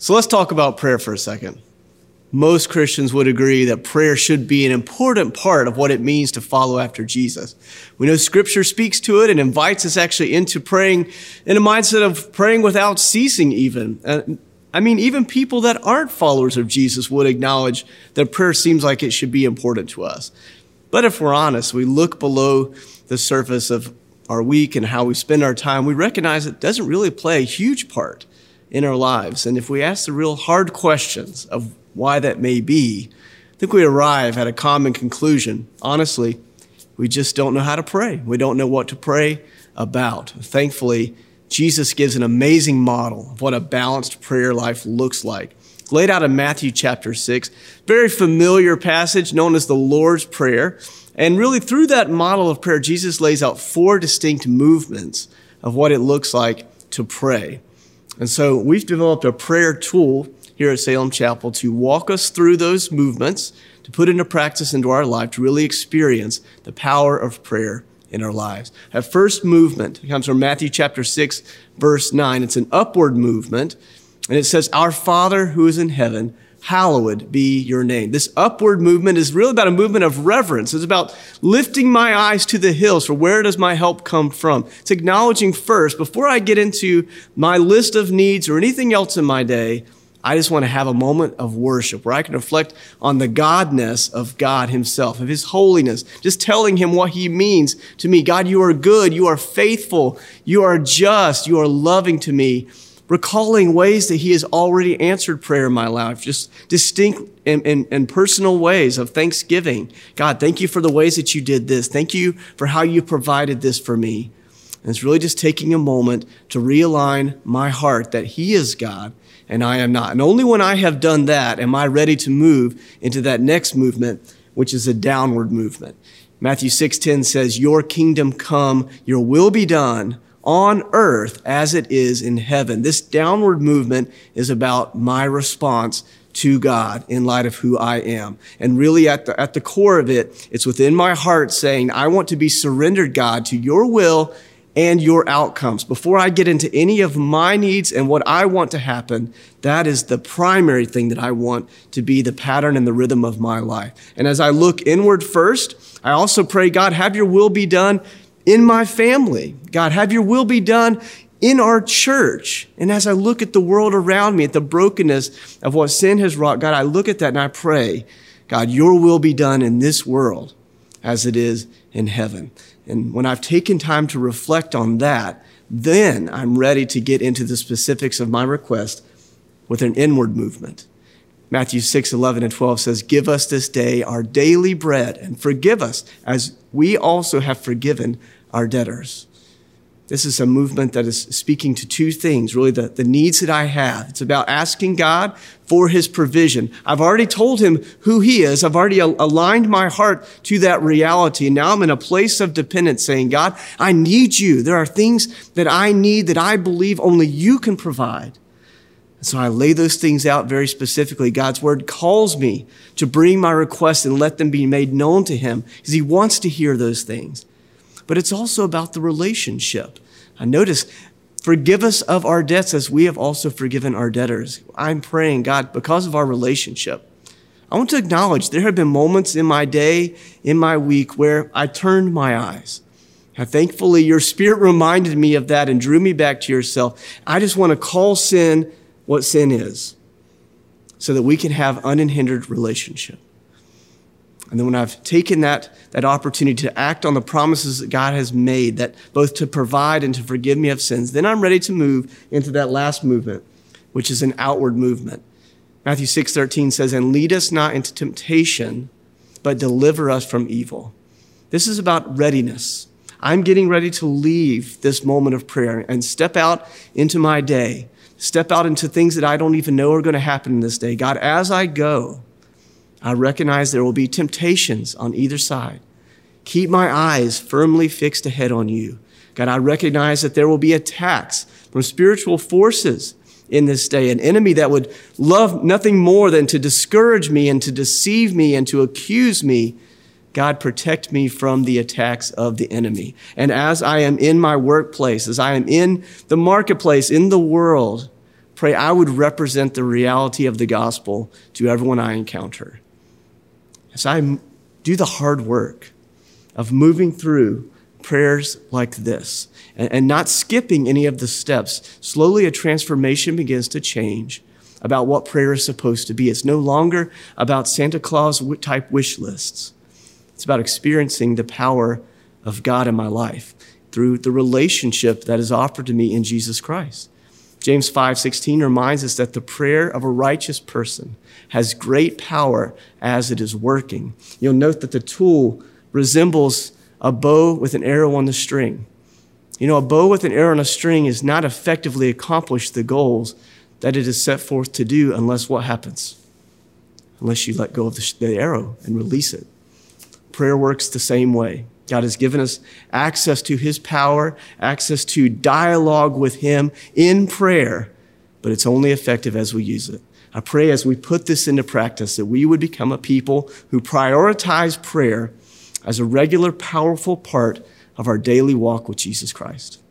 So let's talk about prayer for a second. Most Christians would agree that prayer should be an important part of what it means to follow after Jesus. We know scripture speaks to it and invites us actually into praying in a mindset of praying without ceasing even. I mean, even people that aren't followers of Jesus would acknowledge that prayer seems like it should be important to us. But if we're honest, we look below the surface of our week and how we spend our time, we recognize it doesn't really play a huge part in our lives. And if we ask the real hard questions of why that may be, I think we arrive at a common conclusion. Honestly, we just don't know how to pray. We don't know what to pray about. Thankfully, Jesus gives an amazing model of what a balanced prayer life looks like. It's laid out in Matthew chapter 6, very familiar passage known as the Lord's Prayer. And really, through that model of prayer, Jesus lays out four distinct movements of what it looks like to pray. And so we've developed a prayer tool here at Salem Chapel to walk us through those movements, to put into practice into our life, to really experience the power of prayer in our lives. That first movement comes from Matthew chapter 6, verse 9. It's an upward movement, and it says, Our Father who is in heaven, hallowed be your name. This upward movement is really about a movement of reverence. It's about lifting my eyes to the hills for where does my help come from? It's acknowledging first, before I get into my list of needs or anything else in my day, I just want to have a moment of worship where I can reflect on the godness of God Himself, of His holiness, just telling Him what He means to me. God, you are good, you are faithful, you are just, you are loving to me recalling ways that he has already answered prayer in my life, just distinct and, and, and, personal ways of thanksgiving. God, thank you for the ways that you did this. Thank you for how you provided this for me. And it's really just taking a moment to realign my heart that he is God and I am not. And only when I have done that am I ready to move into that next movement, which is a downward movement. Matthew 6:10 says, "Your kingdom come, your will be done on earth as it is in heaven. This downward movement is about my response to God in light of who I am. And really at the, at the core of it, it's within my heart saying, I want to be surrendered, God, to your will and your outcomes. Before I get into any of my needs and what I want to happen, that is the primary thing that I want to be the pattern and the rhythm of my life. And as I look inward first, I also pray, God, have your will be done in my family. God, have your will be done in our church. And as I look at the world around me, at the brokenness of what sin has wrought, God, I look at that and I pray, God, your will be done in this world as it is in heaven. And when I've taken time to reflect on that, then I'm ready to get into the specifics of my request with an inward movement. Matthew 6, 11 and 12 says, Give us this day our daily bread and forgive us as we also have forgiven our debtors. This is a movement that is speaking to two things, really the, the needs that I have. It's about asking God for his provision. I've already told him who he is. I've already aligned my heart to that reality. And now I'm in a place of dependence saying, God, I need you. There are things that I need that I believe only you can provide. So I lay those things out very specifically. God's word calls me to bring my requests and let them be made known to him because he wants to hear those things but it's also about the relationship. I notice, forgive us of our debts as we have also forgiven our debtors. I'm praying, God, because of our relationship, I want to acknowledge there have been moments in my day, in my week, where I turned my eyes. And thankfully, your spirit reminded me of that and drew me back to yourself. I just want to call sin what sin is so that we can have unhindered relationship. And then when I've taken that, that opportunity to act on the promises that God has made, that both to provide and to forgive me of sins, then I'm ready to move into that last movement, which is an outward movement. Matthew 6:13 says, "And lead us not into temptation, but deliver us from evil." This is about readiness. I'm getting ready to leave this moment of prayer and step out into my day, step out into things that I don't even know are going to happen in this day. God, as I go, I recognize there will be temptations on either side. Keep my eyes firmly fixed ahead on you. God, I recognize that there will be attacks from spiritual forces in this day, an enemy that would love nothing more than to discourage me and to deceive me and to accuse me. God, protect me from the attacks of the enemy. And as I am in my workplace, as I am in the marketplace, in the world, pray I would represent the reality of the gospel to everyone I encounter. As I do the hard work of moving through prayers like this and, and not skipping any of the steps, slowly a transformation begins to change about what prayer is supposed to be. It's no longer about Santa Claus type wish lists. It's about experiencing the power of God in my life through the relationship that is offered to me in Jesus Christ. James 5:16 reminds us that the prayer of a righteous person has great power as it is working. You'll note that the tool resembles a bow with an arrow on the string. You know, a bow with an arrow on a string is not effectively accomplish the goals that it is set forth to do unless what happens? Unless you let go of the, the arrow and release it. Prayer works the same way. God has given us access to his power, access to dialogue with him in prayer, but it's only effective as we use it. I pray as we put this into practice that we would become a people who prioritize prayer as a regular, powerful part of our daily walk with Jesus Christ.